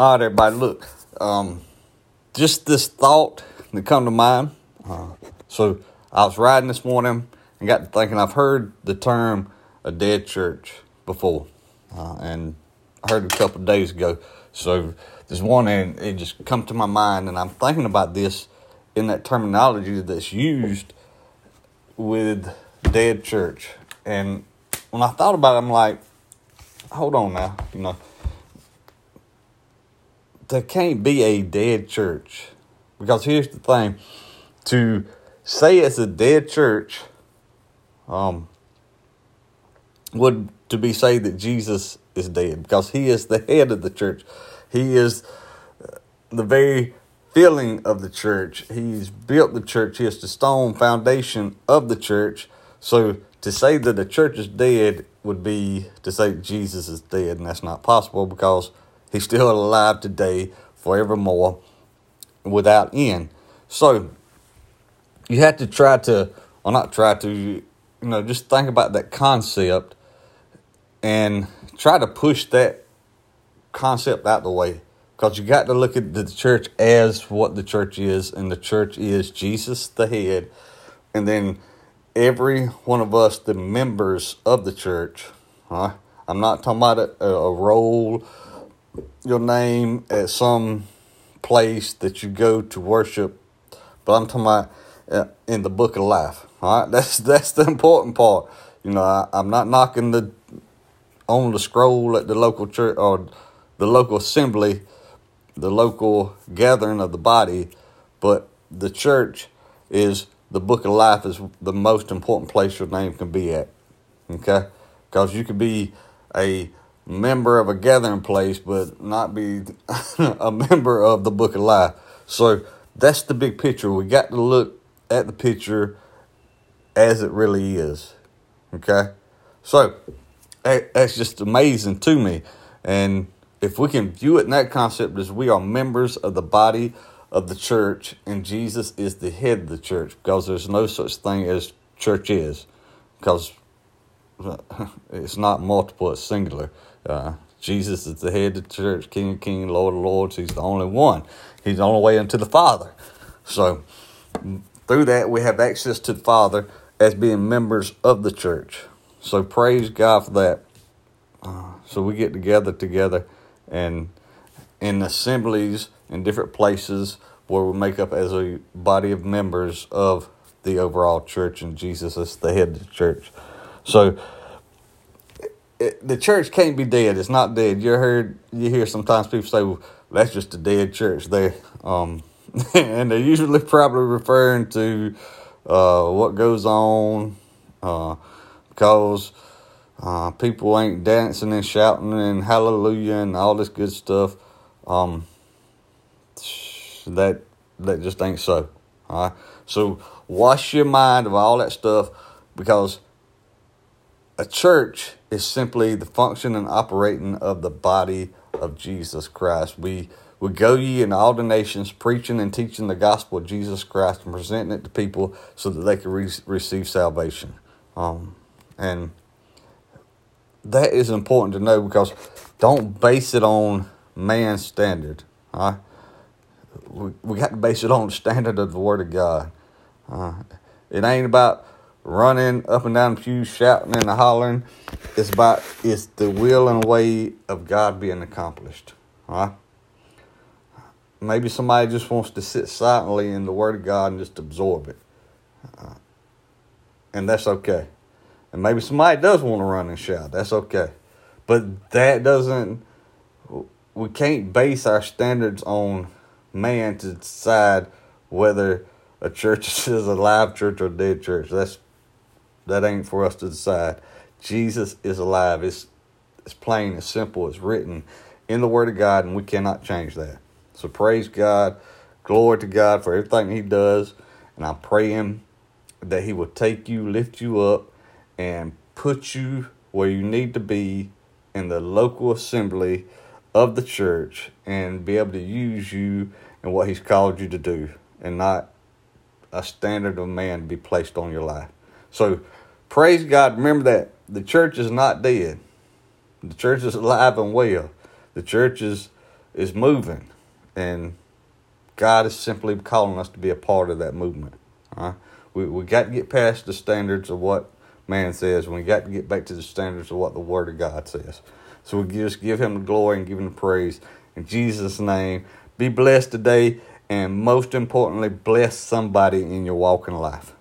All right, everybody, look. Um, just this thought that come to mind. Uh, so I was riding this morning and got to thinking. I've heard the term "a dead church" before, uh, and I heard it a couple days ago. So this morning it just come to my mind, and I'm thinking about this in that terminology that's used with dead church. And when I thought about it, I'm like, hold on now, you know there can't be a dead church. Because here's the thing to say it's a dead church um, would to be say that Jesus is dead because he is the head of the church. He is uh, the very filling of the church. He's built the church. He is the stone foundation of the church. So to say that the church is dead would be to say Jesus is dead, and that's not possible because He's still alive today, forevermore, without end. So you have to try to, or not try to, you know, just think about that concept and try to push that concept out the way. Because you got to look at the church as what the church is, and the church is Jesus the head, and then every one of us, the members of the church. Huh? I'm not talking about a, a role your name at some place that you go to worship, but I'm talking about uh, in the book of life. All right, that's that's the important part. You know, I, I'm not knocking the on the scroll at the local church or the local assembly, the local gathering of the body, but the church is the book of life is the most important place your name can be at. Okay, because you could be a member of a gathering place, but not be a member of the book of life. So that's the big picture. We got to look at the picture as it really is. Okay? So that's just amazing to me. And if we can view it in that concept as we are members of the body of the church and Jesus is the head of the church because there's no such thing as church is because it's not multiple, it's singular. Uh, Jesus is the head of the church, King of Kings, Lord of Lords. He's the only one. He's the only way into the Father. So through that, we have access to the Father as being members of the church. So praise God for that. Uh, so we get together together and in assemblies in different places where we make up as a body of members of the overall church and Jesus is the head of the church. So it, the church can't be dead. It's not dead. You heard you hear sometimes people say, "Well, that's just a dead church." There, um, and they're usually probably referring to uh, what goes on uh, because uh, people ain't dancing and shouting and hallelujah and all this good stuff. Um, that that just ain't so. All right. So wash your mind of all that stuff because a church is simply the function and operating of the body of Jesus Christ. We we go ye in all the nations, preaching and teaching the gospel of Jesus Christ and presenting it to people so that they can re- receive salvation. Um, and that is important to know because don't base it on man's standard. We, we got to base it on the standard of the Word of God. Uh, it ain't about running up and down the pew, shouting and hollering. It's about it's the will and way of God being accomplished. Right? Maybe somebody just wants to sit silently in the Word of God and just absorb it, and that's okay. And maybe somebody does want to run and shout. That's okay, but that doesn't. We can't base our standards on man to decide whether a church is a live church or dead church. That's that ain't for us to decide. Jesus is alive. It's it's plain, as simple, as written in the Word of God, and we cannot change that. So praise God, glory to God for everything He does, and I'm praying that He will take you, lift you up, and put you where you need to be in the local assembly of the church, and be able to use you in what He's called you to do, and not a standard of man be placed on your life. So praise God. Remember that the church is not dead. The church is alive and well. The church is is moving, and God is simply calling us to be a part of that movement. Uh, we we got to get past the standards of what man says, we got to get back to the standards of what the Word of God says. So we just give Him the glory and give Him the praise in Jesus' name. Be blessed today, and most importantly, bless somebody in your walking life.